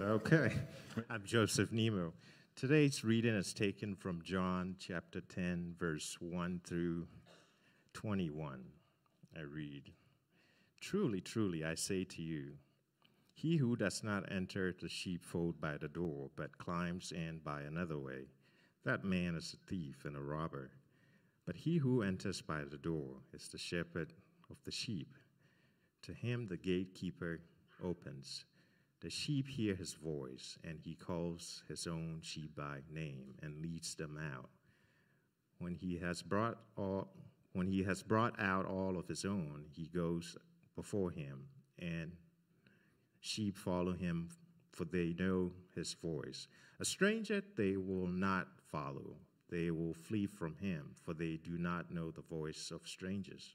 Okay. I'm Joseph Nemo. Today's reading is taken from John chapter 10, verse 1 through 21. I read Truly, truly, I say to you, he who does not enter the sheepfold by the door, but climbs in by another way, that man is a thief and a robber. But he who enters by the door is the shepherd of the sheep. To him the gatekeeper opens. The sheep hear his voice, and he calls his own sheep by name and leads them out. When he has brought all when he has brought out all of his own, he goes before him, and sheep follow him, for they know his voice. A stranger they will not follow. They will flee from him, for they do not know the voice of strangers.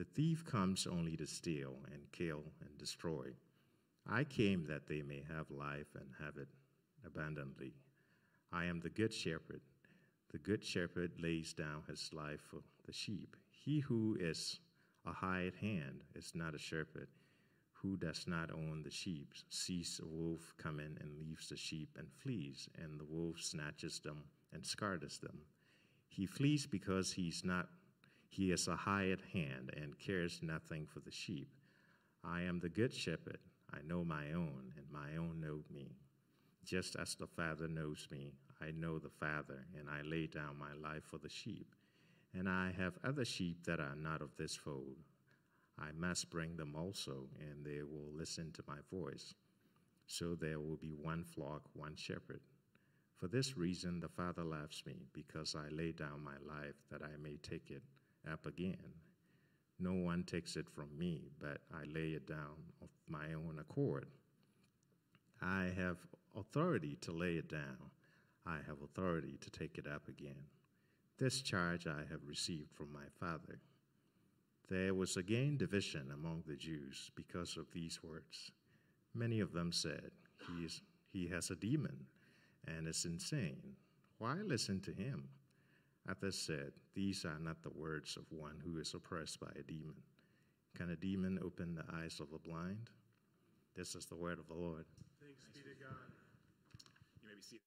The thief comes only to steal and kill and destroy. I came that they may have life and have it abundantly. I am the good shepherd. The good shepherd lays down his life for the sheep. He who is a hired hand is not a shepherd. Who does not own the sheep sees a wolf come in and leaves the sheep and flees, and the wolf snatches them and scatters them. He flees because he's not he is a hired hand and cares nothing for the sheep. I am the good shepherd. I know my own, and my own know me. Just as the Father knows me, I know the Father, and I lay down my life for the sheep. And I have other sheep that are not of this fold. I must bring them also, and they will listen to my voice. So there will be one flock, one shepherd. For this reason, the Father loves me, because I lay down my life that I may take it up again. No one takes it from me, but I lay it down of my own accord. I have authority to lay it down. I have authority to take it up again. This charge I have received from my Father. There was again division among the Jews because of these words. Many of them said, he, is, he has a demon and is insane. Why listen to him? Others said, These are not the words of one who is oppressed by a demon. Can a demon open the eyes of the blind? This is the word of the Lord. Thanks be to God. You may be seated.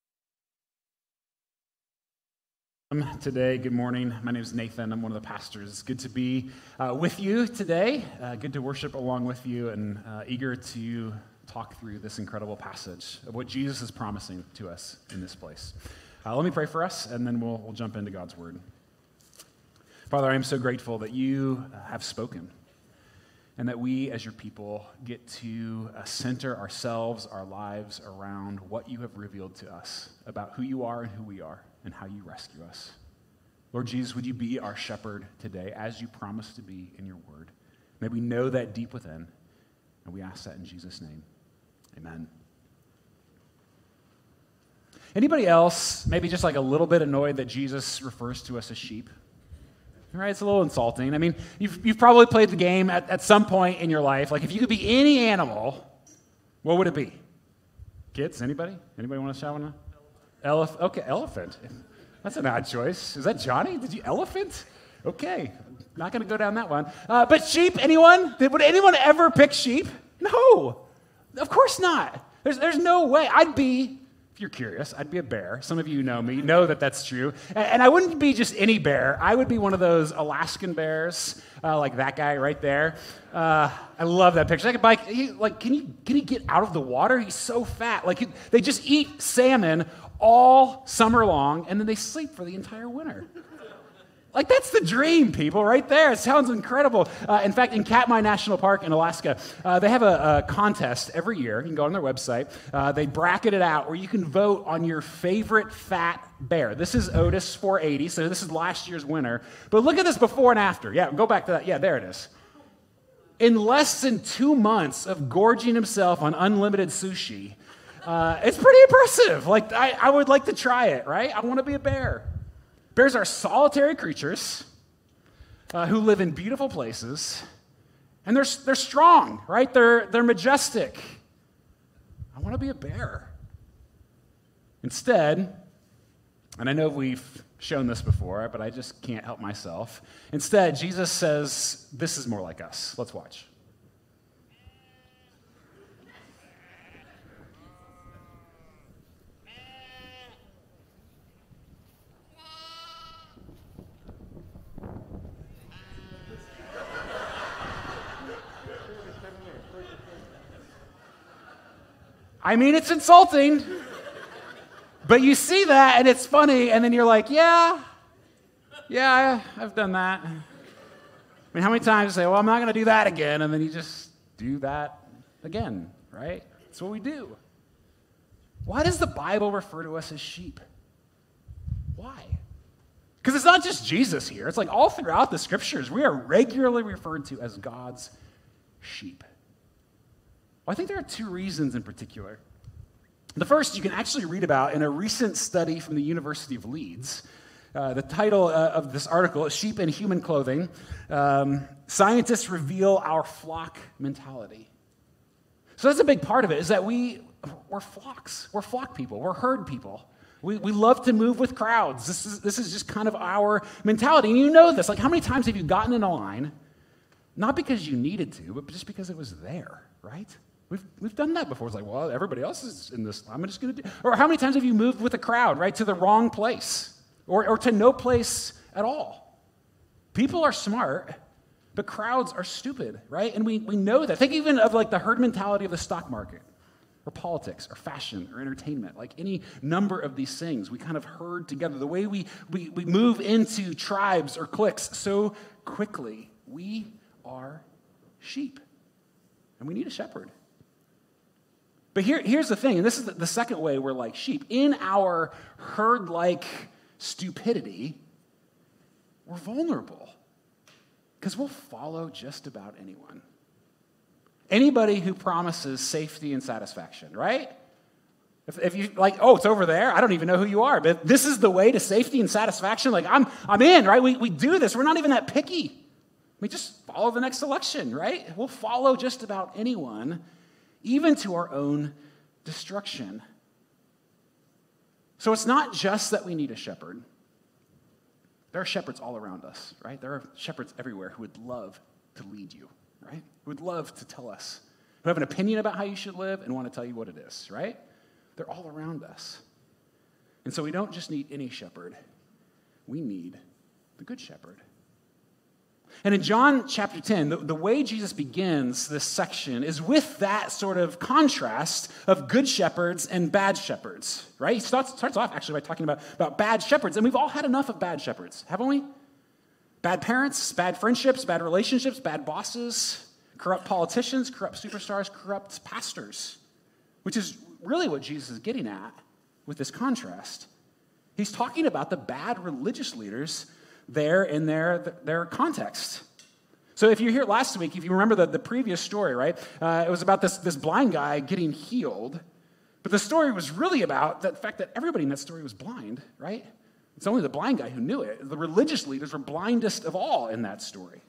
Um, today, good morning. My name is Nathan. I'm one of the pastors. It's good to be uh, with you today. Uh, good to worship along with you and uh, eager to talk through this incredible passage of what Jesus is promising to us in this place. Uh, let me pray for us, and then we'll, we'll jump into God's word. Father, I am so grateful that you have spoken and that we, as your people, get to uh, center ourselves, our lives around what you have revealed to us about who you are and who we are and how you rescue us. Lord Jesus, would you be our shepherd today as you promised to be in your word? May we know that deep within, and we ask that in Jesus' name. Amen. Anybody else maybe just like a little bit annoyed that Jesus refers to us as sheep? Right? It's a little insulting. I mean, you've, you've probably played the game at, at some point in your life. Like, if you could be any animal, what would it be? Kids? Anybody? Anybody want to shout one? Elephant. Okay, elephant. That's an odd choice. Is that Johnny? Did you elephant? Okay, not going to go down that one. Uh, but sheep, anyone? Would anyone ever pick sheep? No, of course not. There's, there's no way. I'd be if you're curious, I'd be a bear. Some of you know me, know that that's true. And, I wouldn't be just any bear. I would be one of those Alaskan bears, uh, like that guy right there. Uh, I love that picture. Buy, he, like, can he, can he get out of the water? He's so fat. Like, he, they just eat salmon all summer long, and then they sleep for the entire winter. Like, that's the dream, people, right there. It sounds incredible. Uh, in fact, in Katmai National Park in Alaska, uh, they have a, a, contest every year. You can go on their website. Uh, they bracket it out where you can vote on your favorite fat bear. This is Otis 480, so this is last year's winner. But look at this before and after. Yeah, go back to that. Yeah, there it is. In less than two months of gorging himself on unlimited sushi, Uh, it's pretty impressive. Like, I, I would like to try it, right? I want to be a bear. Bears are solitary creatures uh, who live in beautiful places, and they're, they're strong, right? They're, they're majestic. I want to be a bear. Instead, and I know we've shown this before, but I just can't help myself. Instead, Jesus says, This is more like us. Let's watch. I mean, it's insulting. But you see that and it's funny, and then you're like, yeah, yeah, I've done that. I mean, how many times you say, well, I'm not going to do that again, and then you just do that again, right? That's what we do. Why does the Bible refer to us as sheep? Why? Because it's not just Jesus here. It's like all throughout the scriptures, we are regularly referred to as God's sheep. Well, I think there are two reasons in particular. The first you can actually read about in a recent study from the University of Leeds. Uh, the title uh, of this article is Sheep in Human Clothing. Um, Scientists reveal our flock mentality. So that's a big part of it, is that we, we're flocks. We're flock people. We're herd people. We, we love to move with crowds. This is, this is just kind of our mentality. And you know this. Like, how many times have you gotten in a line, not because you needed to, but just because it was there, right? We've, we've done that before. It's like, well, everybody else is in this. I'm just going to do. Or how many times have you moved with a crowd, right, to the wrong place or, or to no place at all? People are smart, but crowds are stupid, right? And we, we know that. Think even of like the herd mentality of the stock market or politics or fashion or entertainment, like any number of these things, we kind of herd together. The way we, we, we move into tribes or cliques so quickly, we are sheep. And we need a shepherd. But here, here's the thing, and this is the, second way we're like sheep. In our herd like stupidity, we're vulnerable because we'll follow just about anyone. Anybody who promises safety and satisfaction, right? If, if you like, oh, it's over there, I don't even know who you are, but this is the way to safety and satisfaction. Like, I'm, I'm in, right? We, we do this. We're not even that picky. We just follow the next election, right? We'll follow just about anyone even to our own destruction. So it's not just that we need a shepherd. There are shepherds all around us, right? There are shepherds everywhere who would love to lead you, right? Who would love to tell us, who have an opinion about how you should live and want to tell you what it is, right? They're all around us. And so we don't just need any shepherd, we need the good shepherd. And in John chapter 10, the, the, way Jesus begins this section is with that sort of contrast of good shepherds and bad shepherds, right? He starts, starts off actually by talking about, about bad shepherds, and we've all had enough of bad shepherds, haven't we? Bad parents, bad friendships, bad relationships, bad bosses, corrupt politicians, corrupt superstars, corrupt pastors, which is really what Jesus is getting at with this contrast. He's talking about the bad religious leaders there in their, their context. So if you're here last week, if you remember the, the previous story, right? Uh, it was about this, this blind guy getting healed. But the story was really about the fact that everybody in that story was blind, right? It's only the blind guy who knew it. The religious leaders were blindest of all in that story.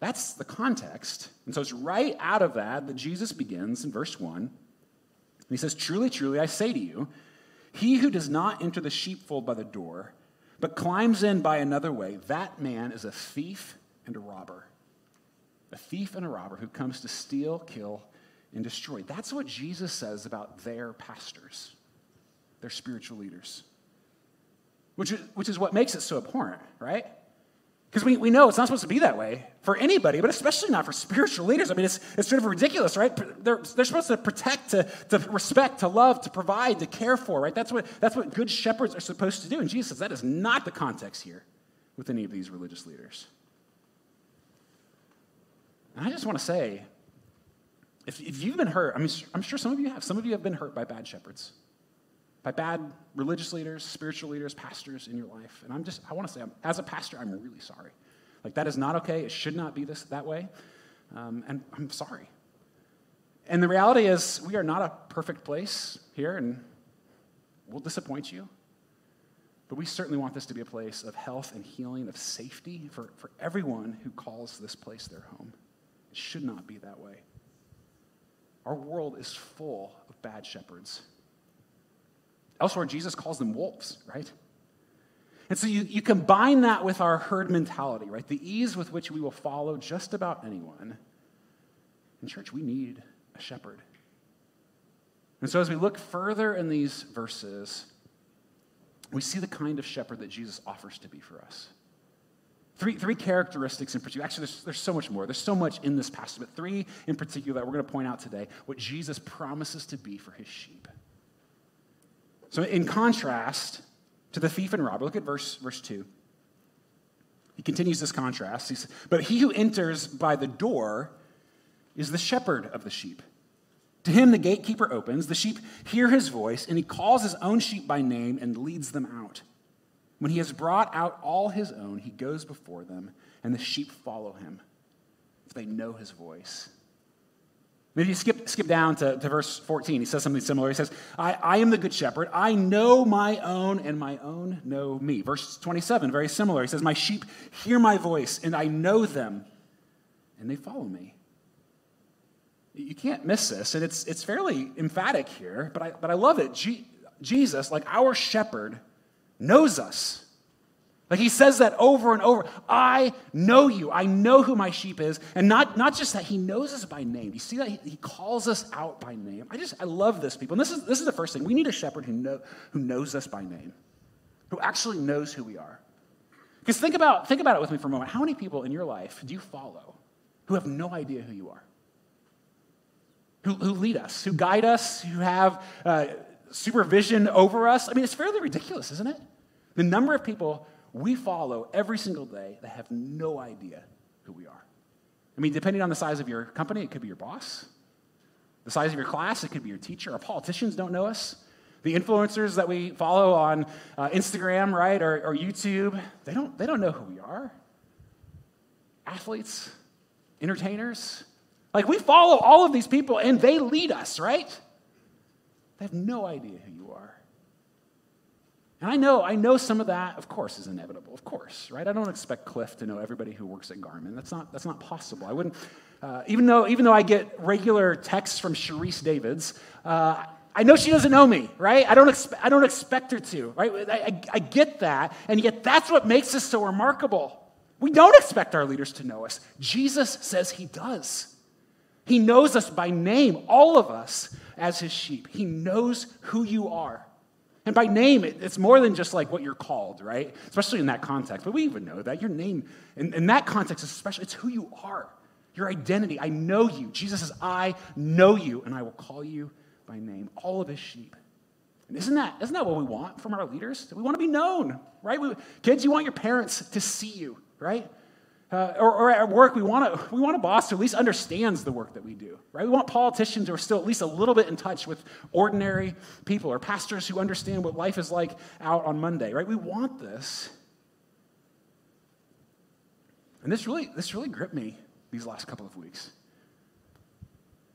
That's the context. And so it's right out of that that Jesus begins in verse 1. And he says, Truly, truly, I say to you, he who does not enter the sheepfold by the door, but climbs in by another way, that man is a thief and a robber. A thief and a robber who comes to steal, kill, and destroy. That's what Jesus says about their pastors, their spiritual leaders, which is, which is what makes it so abhorrent, right? Because we, we know it's not supposed to be that way for anybody, but especially not for spiritual leaders. I mean, it's, it's sort of ridiculous, right? They're, they're supposed to protect, to, to respect, to love, to provide, to care for, right? That's what, that's what good shepherds are supposed to do. And Jesus says that is not the context here with any of these religious leaders. And I just want to say, if, if you've been hurt, I mean, I'm sure some of you have. Some of you have been hurt by bad shepherds by bad religious leaders, spiritual leaders, pastors in your life. And I'm just, I want to say, as a pastor, I'm really sorry. Like, that is not okay. It should not be this that way. Um, and I'm sorry. And the reality is, we are not a perfect place here, and we'll disappoint you. But we certainly want this to be a place of health and healing, of safety for, for everyone who calls this place their home. It should not be that way. Our world is full of bad shepherds. Elsewhere, Jesus calls them wolves, right? And so you, you combine that with our herd mentality, right? The ease with which we will follow just about anyone. In church, we need a shepherd. And so as we look further in these verses, we see the kind of shepherd that Jesus offers to be for us. Three, three characteristics in particular. Actually, there's, there's so much more. There's so much in this passage, but three in particular that we're going to point out today what Jesus promises to be for his sheep. So, in contrast to the thief and robber, look at verse, verse 2. He continues this contrast. He says, But he who enters by the door is the shepherd of the sheep. To him, the gatekeeper opens, the sheep hear his voice, and he calls his own sheep by name and leads them out. When he has brought out all his own, he goes before them, and the sheep follow him, for they know his voice. Maybe you skip, skip down to, to verse 14. He says something similar. He says, I, I am the good shepherd. I know my own, and my own know me. Verse 27, very similar. He says, My sheep hear my voice, and I know them, and they follow me. You can't miss this, and it's, it's fairly emphatic here, but I, but I love it. G- Jesus, like our shepherd, knows us. Like he says that over and over. I know you. I know who my sheep is. And not, not just that, he knows us by name. You see that? He, he, calls us out by name. I just, I love this, people. And this is, this is the first thing. We need a shepherd who, know, who knows us by name, who actually knows who we are. Because think about, think about it with me for a moment. How many people in your life do you follow who have no idea who you are? who, who lead us, who guide us, who have uh, supervision over us. I mean, it's fairly ridiculous, isn't it? The number of people we follow every single day that have no idea who we are. I mean, depending on the size of your company, it could be your boss. The size of your class, it could be your teacher. Our politicians don't know us. The influencers that we follow on uh, Instagram, right, or, or YouTube, they don't, they don't know who we are. Athletes, entertainers, like we follow all of these people and they lead us, right? They have no idea who you are. And I know, I know some of that, of course, is inevitable, of course, right? I don't expect Cliff to know everybody who works at Garmin. That's not, that's not possible. I wouldn't, uh, even, though, even though I get regular texts from Sharice Davids, uh, I know she doesn't know me, right? I don't, expe- I don't expect her to, right? I, I, I get that, and yet that's what makes us so remarkable. We don't expect our leaders to know us. Jesus says he does. He knows us by name, all of us, as his sheep. He knows who you are. And by name, it's more than just like what you're called, right? Especially in that context. But we even know that. Your name, in, in that context, especially, it's who you are, your identity. I know you. Jesus says, I know you, and I will call you by name. All of his sheep. And isn't that, isn't that what we want from our leaders? We want to be known, right? We, kids, you want your parents to see you, right? Uh, or, or, at work, we want, a, we want a boss who at least understands the work that we do, right? We want politicians who are still at least a little bit in touch with ordinary people, or pastors who understand what life is like out on Monday, right? We want this. And this really, this really gripped me these last couple of weeks.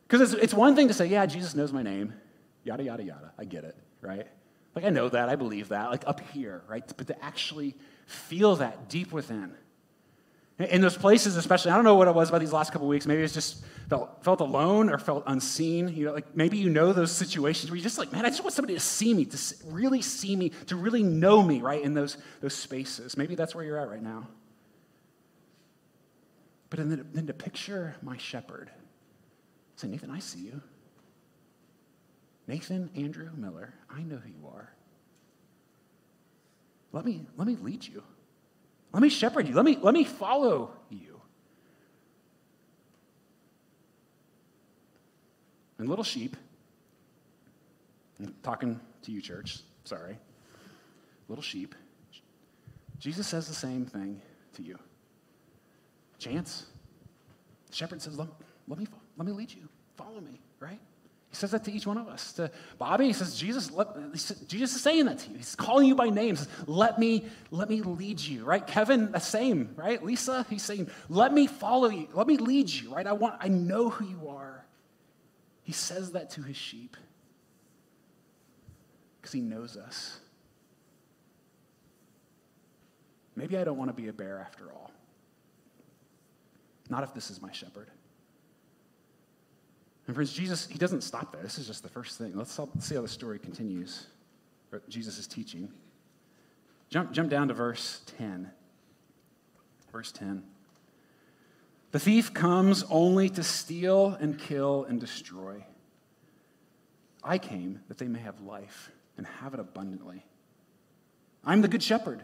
Because it's, it's one thing to say, yeah, Jesus knows my name, yada, yada, yada. I get it, right? Like, I know that, I believe that, like up here, right? But to actually feel that deep within in those places, especially, I don't know what it was about these last couple weeks. Maybe it's just felt, felt alone or felt unseen. You know, like maybe you know those situations where you're just like, man, I just want somebody to see me, to really see me, to really know me, right, in those, those spaces. Maybe that's where you're at right now. But then, then to picture my shepherd, say, Nathan, I see you. Nathan Andrew Miller, I know who you are. Let me, let me lead you. Let me shepherd you. Let me, let me follow you. And little sheep, I'm talking to you, church, sorry. Little sheep, Jesus says the same thing to you. Chance, the shepherd says, let, let, me, let me lead you. Follow me, right? He says that to each one of us. To Bobby, he says, Jesus, let, Jesus is saying that to you. He's calling you by name. Let me, let me lead you, right? Kevin, the same, right? Lisa, he's saying, let me follow you. Let me lead you, right? I want, I know who you are. He says that to his sheep because he knows us. Maybe I don't want to be a bear after all. Not if this is my shepherd. And friends, Jesus, he doesn't stop there. This is just the first thing. Let's see how the story continues. Jesus is teaching. Jump, jump down to verse 10. Verse 10. The thief comes only to steal and kill and destroy. I came that they may have life and have it abundantly. I'm the good shepherd.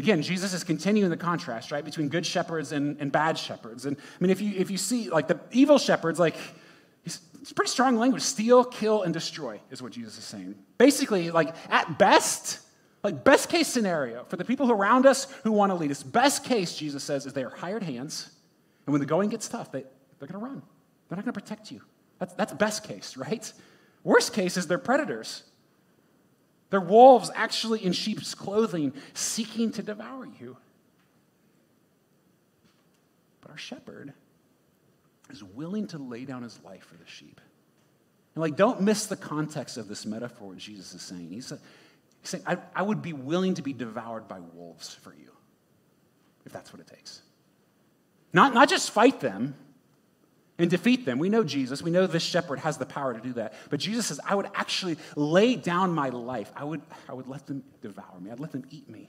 Again, Jesus is continuing the contrast, right, between good shepherds and, and bad shepherds. And I mean, if you, if you see, like, the evil shepherds, like, it's pretty strong language steal, kill, and destroy is what Jesus is saying. Basically, like, at best, like, best case scenario for the people around us who want to lead us, best case, Jesus says, is they are hired hands. And when the going gets tough, they, they're going to run. They're not going to protect you. That's, that's best case, right? Worst case is they're predators. They're wolves actually in sheep's clothing, seeking to devour you. But our shepherd is willing to lay down his life for the sheep. And like, don't miss the context of this metaphor, what Jesus is saying. He's, uh, he's saying, I, I would be willing to be devoured by wolves for you, if that's what it takes. Not, not just fight them, and defeat them. We know Jesus. We know this shepherd has the power to do that. But Jesus says, I would actually lay down my life. I would, I would let them devour me. I'd let them eat me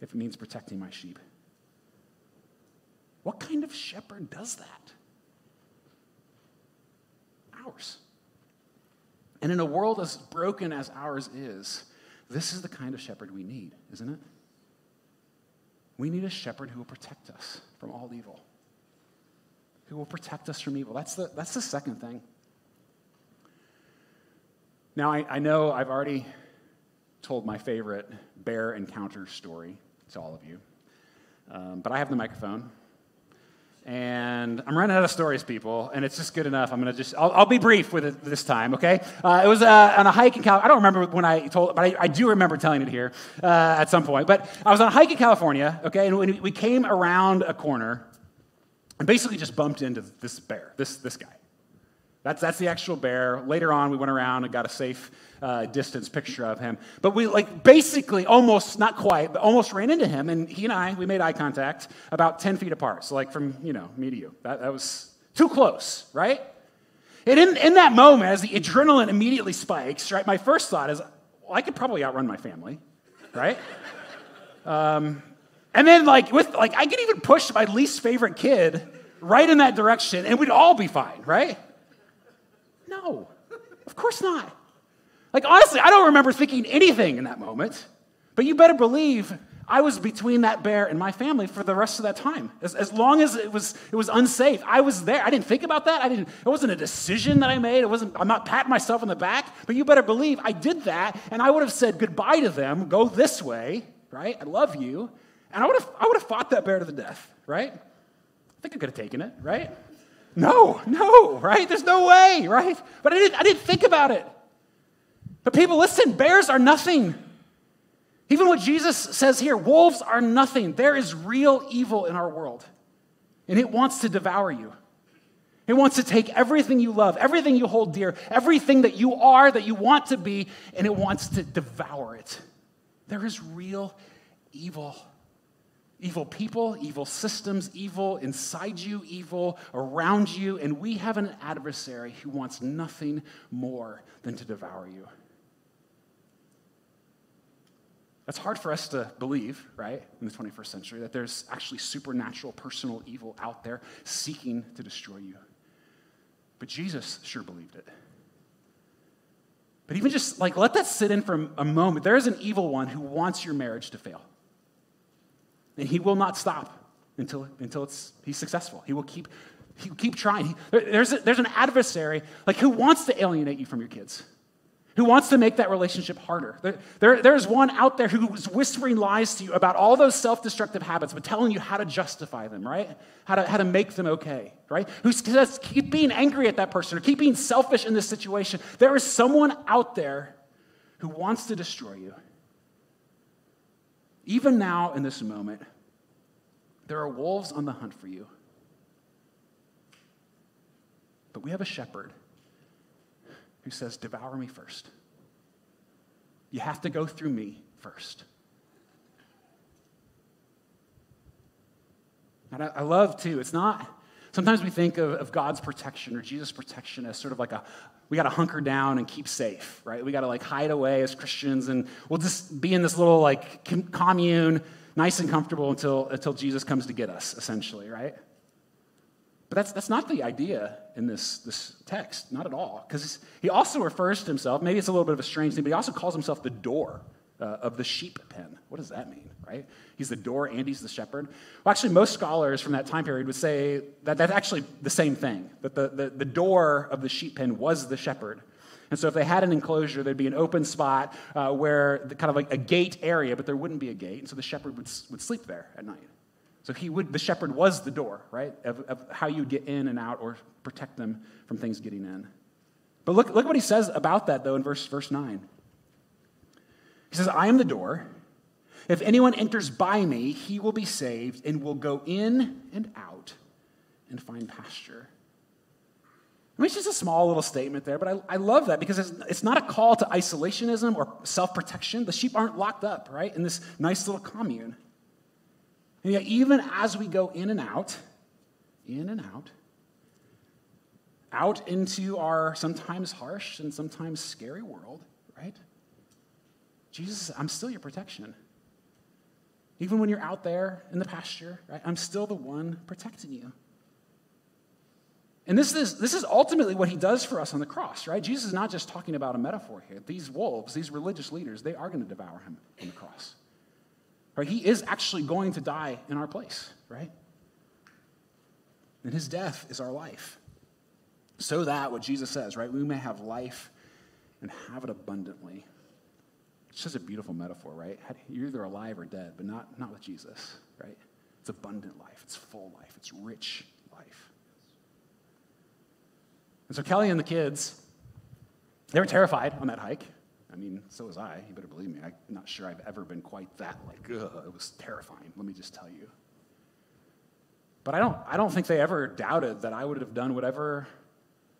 if it means protecting my sheep. What kind of shepherd does that? Ours. And in a world as broken as ours is, this is the kind of shepherd we need, isn't it? We need a shepherd who will protect us from all evil who will protect us from evil. That's the, that's the second thing. Now, I, I know I've already told my favorite bear encounter story to all of you, um, but I have the microphone. And I'm running out of stories, people, and it's just good enough. I'm gonna just, I'll, I'll be brief with it this time, okay? Uh, it was uh, on a hike in California. I don't remember when I told it, but I, I do remember telling it here uh, at some point. But I was on a hike in California, okay, and when we came around a corner, and basically just bumped into this bear, this, this guy. That's, that's the actual bear. Later on, we went around and got a safe uh, distance picture of him. But we, like, basically almost, not quite, but almost ran into him. And he and I, we made eye contact about 10 feet apart. So, like, from, you know, me to you. That, that was too close, right? And in, in that moment, as the adrenaline immediately spikes, right, my first thought is, well, I could probably outrun my family, right? um, and then, like, with, like, I could even push my least favorite kid right in that direction and we'd all be fine, right? No, of course not. Like, honestly, I don't remember thinking anything in that moment, but you better believe I was between that bear and my family for the rest of that time. As, as long as it was, it was unsafe, I was there. I didn't think about that. I didn't, it wasn't a decision that I made. It wasn't, I'm not patting myself on the back, but you better believe I did that, and I would have said goodbye to them, go this way, right? I love you. And I would have, I would have fought that bear to the death, right? I think I could have taken it, right? No, no, right? There's no way, right? But I didn't, I didn't think about it. But people, listen, bears are nothing. Even what Jesus says here, wolves are nothing. There is real evil in our world, and it wants to devour you. It wants to take everything you love, everything you hold dear, everything that you are, that you want to be, and it wants to devour it. There is real evil. Evil people, evil systems, evil inside you, evil around you, and we have an adversary who wants nothing more than to devour you. That's hard for us to believe, right, in the 21st century, that there's actually supernatural personal evil out there seeking to destroy you. But Jesus sure believed it. But even just like let that sit in for a moment. There is an evil one who wants your marriage to fail. And he will not stop until, until it's, he's successful. He will keep You keep trying. There's, a, there's an adversary, like who wants to alienate you from your kids, who wants to make that relationship harder. There, there, there's one out there who's whispering lies to you about all those self destructive habits, but telling you how to justify them, right? How to, how to make them okay, right? Who says, keep being angry at that person or keep being selfish in this situation. There is someone out there who wants to destroy you. Even now, in this moment, there are wolves on the hunt for you. But we have a shepherd who says, Devour me first. You have to go through me first. And I, I love, too, it's not, sometimes we think of, of God's protection or Jesus' protection as sort of like a, we got to hunker down and keep safe, right? We got to like hide away as Christians and we'll just be in this little like commune, nice and comfortable until, until Jesus comes to get us, essentially, right? But that's, that's not the idea in this, this text, not at all. Because he also refers to himself, maybe it's a little bit of a strange thing, but he also calls himself the door uh, of the sheep pen. What does that mean, right? He's the door and he's the shepherd. Well, actually, most scholars from that time period would say that that's actually the same thing, that the, the, the door of the sheep pen was the shepherd. And so if they had an enclosure, there'd be an open spot uh, where the, kind of like a gate area, but there wouldn't be a gate. And so the shepherd would, would sleep there at night. So he would, the shepherd was the door, right, of, of how you get in and out or protect them from things getting in. But look, look what he says about that, though, in verse, verse 9. He says, I am the door. If anyone enters by me, he will be saved and will go in and out and find pasture. I mean, it's just a small little statement there, but I, I love that because it's, it's not a call to isolationism or self protection. The sheep aren't locked up, right, in this nice little commune. And yet, even as we go in and out, in and out, out into our sometimes harsh and sometimes scary world, right? Jesus, I'm still your protection. Even when you're out there in the pasture, right? I'm still the one protecting you. And this is, this is ultimately what he does for us on the cross, right? Jesus is not just talking about a metaphor here. These wolves, these religious leaders, they are going to devour him on the cross. Right? He is actually going to die in our place, right? And his death is our life. So that, what Jesus says, right, we may have life and have it abundantly. It's just a beautiful metaphor, right? You're either alive or dead, but not, not with Jesus, right? It's abundant life, it's full life, it's rich life. And so Kelly and the kids, they were terrified on that hike. I mean, so was I. You better believe me. I'm not sure I've ever been quite that like, ugh, it was terrifying, let me just tell you. But I don't, I don't think they ever doubted that I would have done whatever,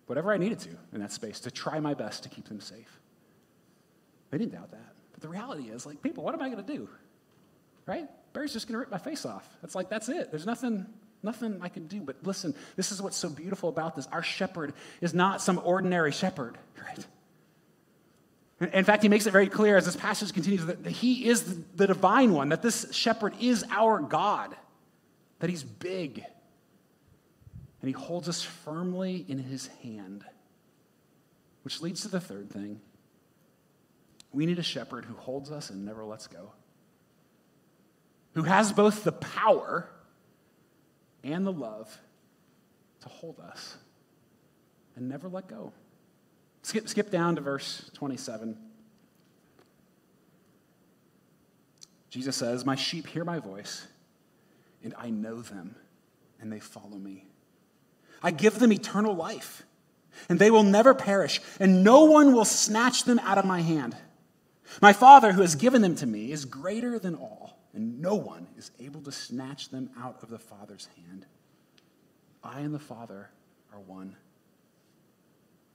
whatever I needed to in that space to try my best to keep them safe. They didn't doubt that. The reality is, like, people, what am I going to do? Right? Barry's just going to rip my face off. It's like, that's it. There's nothing, nothing I can do. But listen, this is what's so beautiful about this. Our shepherd is not some ordinary shepherd, right? In fact, he makes it very clear as this passage continues that he is the divine one, that this shepherd is our God, that he's big, and he holds us firmly in his hand. Which leads to the third thing. We need a shepherd who holds us and never lets go, who has both the power and the love to hold us and never let go. Skip, skip down to verse 27. Jesus says, My sheep hear my voice, and I know them, and they follow me. I give them eternal life, and they will never perish, and no one will snatch them out of my hand. My Father, who has given them to me, is greater than all, and no one is able to snatch them out of the Father's hand. I and the Father are one.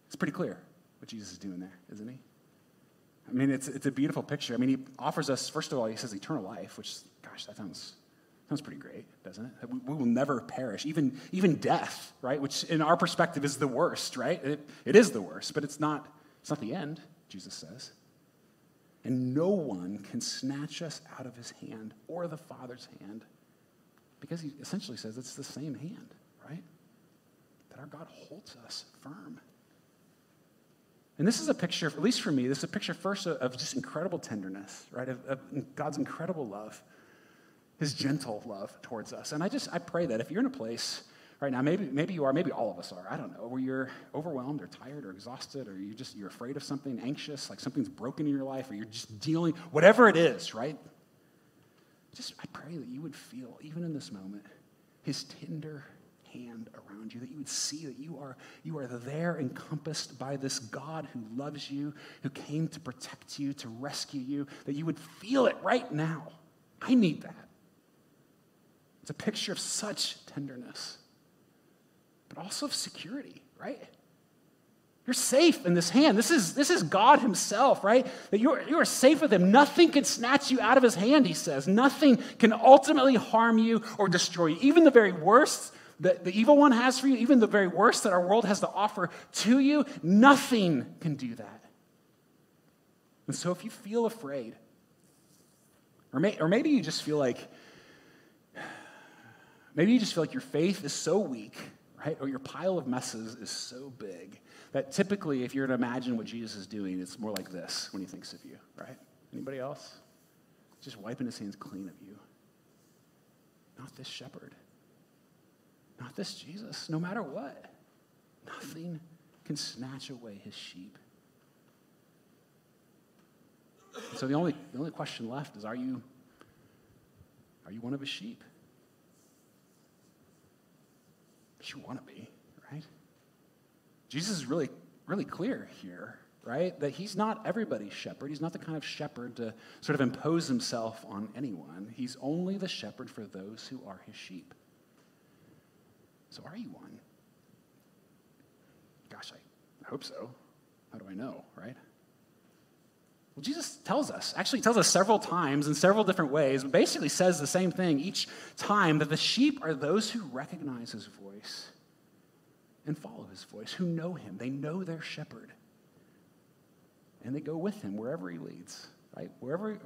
It's pretty clear what Jesus is doing there, isn't he? I mean, it's, it's a beautiful picture. I mean, he offers us, first of all, he says eternal life, which, gosh, that sounds, sounds pretty great, doesn't it? We, we will never perish, even, even death, right? Which in our perspective is the worst, right? It, it is the worst, but it's not, it's not the end, Jesus says. And no one can snatch us out of his hand or the Father's hand because he essentially says it's the same hand, right? That our God holds us firm. And this is a picture, at least for me, this is a picture first of, of just incredible tenderness, right? Of, of, God's incredible love, his gentle love towards us. And I just, I pray that if you're in a place right now. Maybe, maybe you are, maybe all of us are. I don't know. Where you're overwhelmed or tired or exhausted or you're just you're afraid of something, anxious, like something's broken in your life, or you're just dealing, whatever it is, right? Just I pray that you would feel, even in this moment, his tender hand around you, that you would see that you are, you are there encompassed by this God who loves you, who came to protect you, to rescue you, that you would feel it right now. I need that. It's a picture of such tenderness but also of security, right? You're safe in this hand. This is, this is God Himself, right? That you're, you are safe with Him. Nothing can snatch you out of His hand, He says. Nothing can ultimately harm you or destroy you. Even the very worst that the evil one has for you, even the very worst that our world has to offer to you, nothing can do that. And so if you feel afraid, or, may, or maybe you just feel like, maybe you just feel like your faith is so weak right? Or your pile of messes is so big that typically, if you're to imagine what Jesus is doing, it's more like this when he thinks of you, right? Anybody else? Just wiping his hands clean of you. Not this shepherd. Not this Jesus. No matter what, nothing can snatch away his sheep. So the only, the only question left is are you, are you one of his sheep? You want to be, right? Jesus is really, really clear here, right? That he's not everybody's shepherd. He's not the kind of shepherd to sort of impose himself on anyone. He's only the shepherd for those who are his sheep. So are you one? Gosh, I hope so. How do I know, right? Well, Jesus tells us, actually tells us several times in several different ways, but basically says the same thing each time that the sheep are those who recognize his voice and follow his voice, who know him. They know their shepherd. And they go with him wherever he leads, right? Wherever,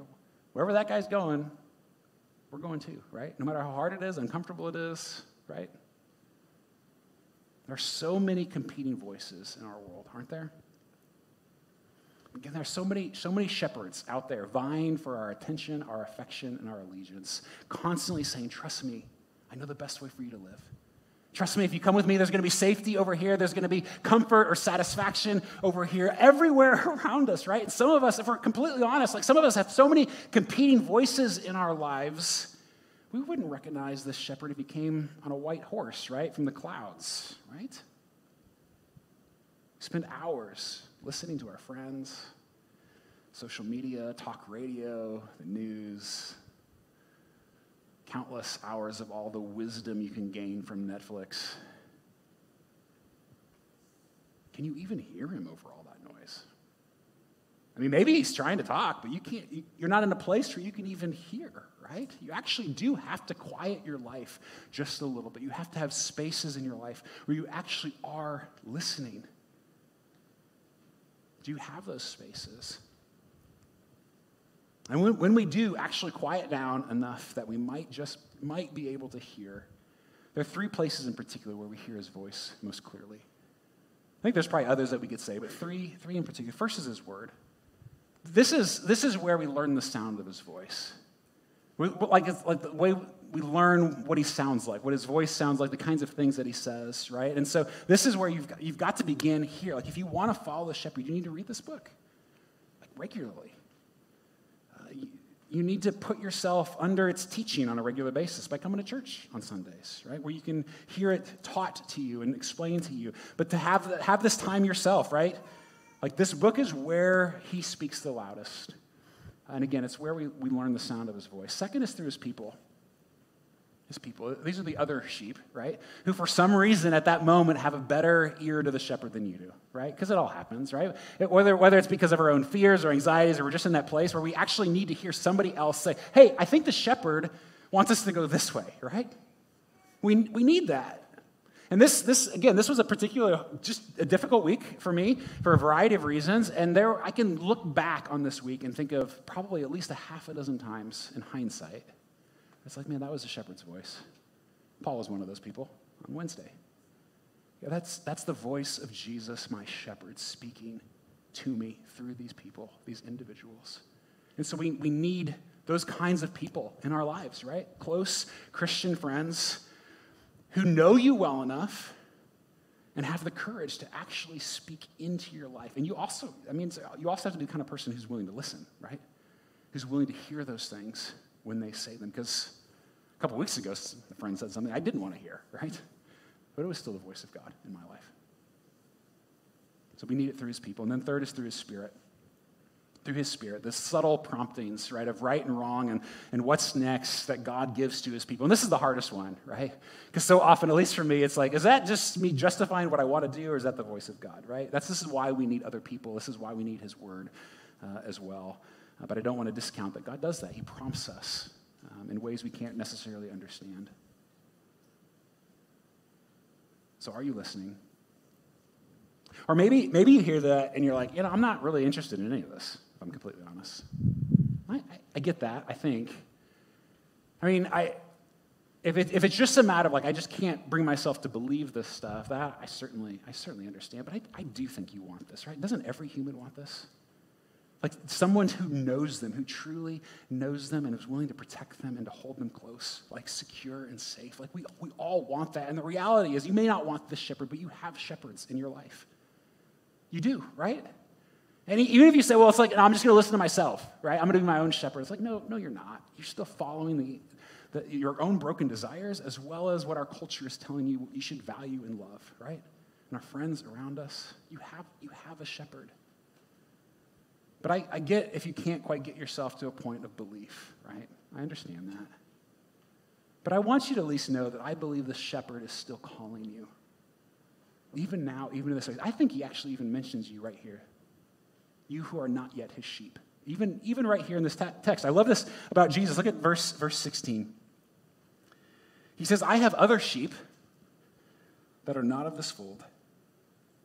wherever that guy's going, we're going too, right? No matter how hard it is, uncomfortable it is, right? There are so many competing voices in our world, aren't there? Again, there are so many, so many shepherds out there vying for our attention, our affection, and our allegiance, constantly saying, Trust me, I know the best way for you to live. Trust me, if you come with me, there's going to be safety over here. There's going to be comfort or satisfaction over here, everywhere around us, right? And some of us, if we're completely honest, like some of us have so many competing voices in our lives, we wouldn't recognize this shepherd if he came on a white horse, right, from the clouds, right? We Spend hours listening to our friends, social media, talk radio, the news, countless hours of all the wisdom you can gain from Netflix. Can you even hear him over all that noise? I mean, maybe he's trying to talk, but you can't, you're not in a place where you can even hear, right? You actually do have to quiet your life just a little bit. You have to have spaces in your life where you actually are listening do you have those spaces? And when, when we do actually quiet down enough that we might just might be able to hear, there are three places in particular where we hear his voice most clearly. I think there's probably others that we could say, but three, three in particular. First is his word. This is, this is where we learn the sound of his voice. Like, like the way we learn what he sounds like, what his voice sounds like, the kinds of things that he says, right? And so this is where you've got, you've got to begin here. Like, if you want to follow the shepherd, you need to read this book like regularly. Uh, you, you need to put yourself under its teaching on a regular basis by coming to church on Sundays, right? Where you can hear it taught to you and explained to you. But to have, have this time yourself, right? Like, this book is where he speaks the loudest. And again, it's where we, we learn the sound of his voice. Second is through his people his people. These are the other sheep, right? Who, for some reason, at that moment, have a better ear to the shepherd than you do, right? Because it all happens, right? It, whether, whether it's because of our own fears or anxieties, or we're just in that place where we actually need to hear somebody else say, hey, I think the shepherd wants us to go this way, right? We, we need that. And this, this, again, this was a particular, just a difficult week for me for a variety of reasons. And there, I can look back on this week and think of probably at least a half a dozen times in hindsight it's like, man, that was a shepherd's voice. Paul was one of those people on Wednesday. Yeah, that's, that's the voice of Jesus, my shepherd, speaking to me through these people, these individuals. And so we, we need those kinds of people in our lives, right? Close Christian friends who know you well enough and have the courage to actually speak into your life. And you also, I mean, you also have to be the kind of person who's willing to listen, right? Who's willing to hear those things when they say them. Because a couple weeks ago, a friend said something I didn't want to hear, right? But it was still the voice of God in my life. So we need it through his people. And then third is through his spirit through his spirit, the subtle promptings, right, of right and wrong and, and what's next that God gives to his people. And this is the hardest one, right? Because so often, at least for me, it's like, is that just me justifying what I want to do, or is that the voice of God, right? That's, this is why we need other people. This is why we need his word uh, as well. Uh, but I don't want to discount that God does that. He prompts us um, in ways we can't necessarily understand. So, are you listening? Or maybe, maybe you hear that and you're like, you know, I'm not really interested in any of this. I'm completely honest. I, I get that, I think. I mean, I, if, it, if it's just a matter of like, I just can't bring myself to believe this stuff, that I certainly, I certainly understand. But I, I do think you want this, right? Doesn't every human want this? Like someone who knows them, who truly knows them and is willing to protect them and to hold them close, like secure and safe. Like we, we all want that. And the reality is, you may not want this shepherd, but you have shepherds in your life. You do, right? And even if you say, well, it's like, no, I'm just going to listen to myself, right? I'm going to be my own shepherd. It's like, no, no, you're not. You're still following the, the, your own broken desires as well as what our culture is telling you you should value and love, right? And our friends around us, you have, you have a shepherd. But I, I get if you can't quite get yourself to a point of belief, right? I understand that. But I want you to at least know that I believe the shepherd is still calling you. Even now, even in this, I think he actually even mentions you right here you who are not yet his sheep. Even, even right here in this text. I love this about Jesus. Look at verse, verse 16. He says, I have other sheep that are not of this fold.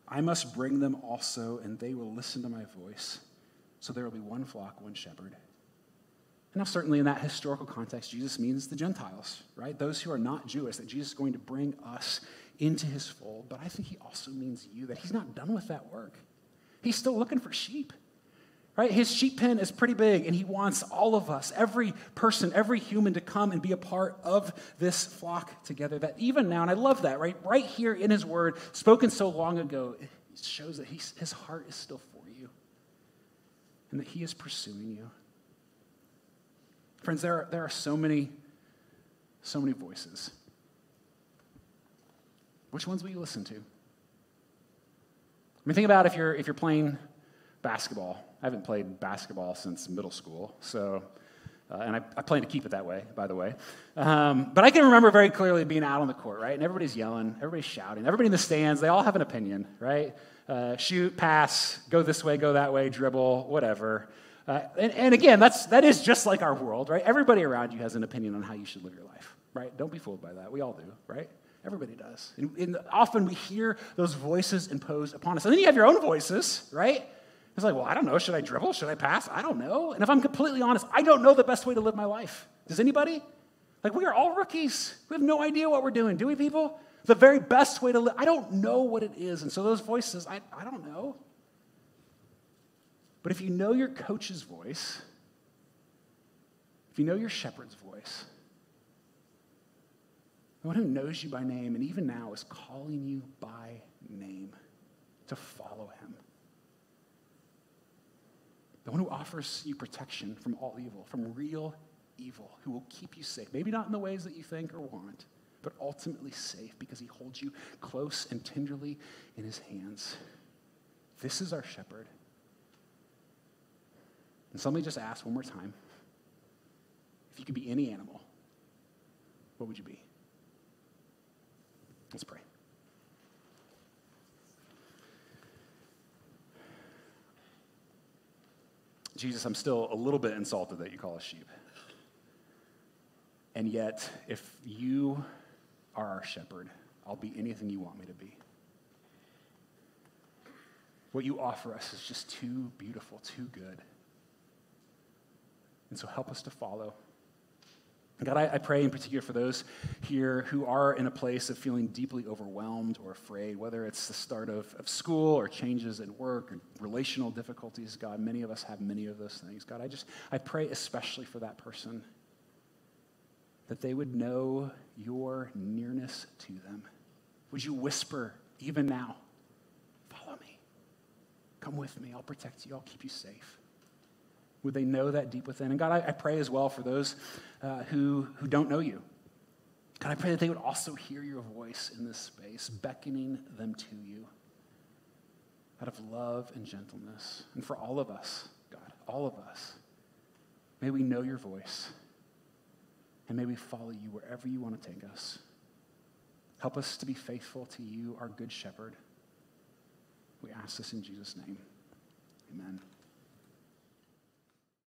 I must bring them also, and they will listen to my voice. So there will be one flock, one shepherd. And now, certainly in that historical context, Jesus means the Gentiles, right? Those who are not Jewish, that Jesus is going to bring us into his fold. But I think he also means you, that he's not done with that work. He's still looking for sheep. Right? His sheep pen is pretty big, and he wants all of us, every person, every human, to come and be a part of this flock together. That even now, and I love that, right? Right here in his word, spoken so long ago, it shows that his heart is still and that he is pursuing you. Friends, there are, there are so many, so many voices. Which ones will you listen to? I mean, think about if you're, if you're playing basketball. I haven't played basketball since middle school, so, uh, and I, I, plan to keep it that way, by the way. Um, but I can remember very clearly being out on the court, right? And everybody's yelling, everybody's shouting, everybody in the stands, they all have an opinion, right? Uh, shoot, pass, go this way, go that way, dribble, whatever. Uh, and, and again, that's, that is just like our world, right? Everybody around you has an opinion on how you should live your life, right? Don't be fooled by that. We all do, right? Everybody does. And, and, often we hear those voices imposed upon us. And then you have your own voices, right? It's like, well, I don't know. Should I dribble? Should I pass? I don't know. And if I'm completely honest, I don't know the best way to live my life. Does anybody? Like, we are all rookies. We have no idea what we're doing, do we, people? The very best way to live. I don't know what it is. And so those voices, I, I don't know. But if you know your coach's voice, if you know your shepherd's voice, the one who knows you by name and even now is calling you by name to follow him. The one who offers you protection from all evil, from real evil, who will keep you safe. Maybe not in the ways that you think or want, but ultimately safe because he holds you close and tenderly in his hands. This is our shepherd. And somebody just asked one more time if you could be any animal, what would you be? Let's pray. Jesus, I'm still a little bit insulted that you call us sheep. And yet, if you are our shepherd, I'll be anything you want me to be. What you offer us is just too beautiful, too good. And so help us to follow. God, I, I, pray in particular for those here who are in a place of feeling deeply overwhelmed or afraid, whether it's the start of, of school or changes in work or relational difficulties. God, many of us have many of those things. God, I just, I pray especially for that person. That they would know your nearness to them. Would you whisper even now, follow me, come with me, I'll protect you, I'll keep you safe. Would they know that deep within? And God, I, I pray as well for those uh, who, who don't know you. God, I pray that they would also hear your voice in this space, beckoning them to you out of love and gentleness. And for all of us, God, all of us, may we know your voice and may we follow you wherever you want to take us. Help us to be faithful to you, our good shepherd. We ask this in Jesus' name. Amen.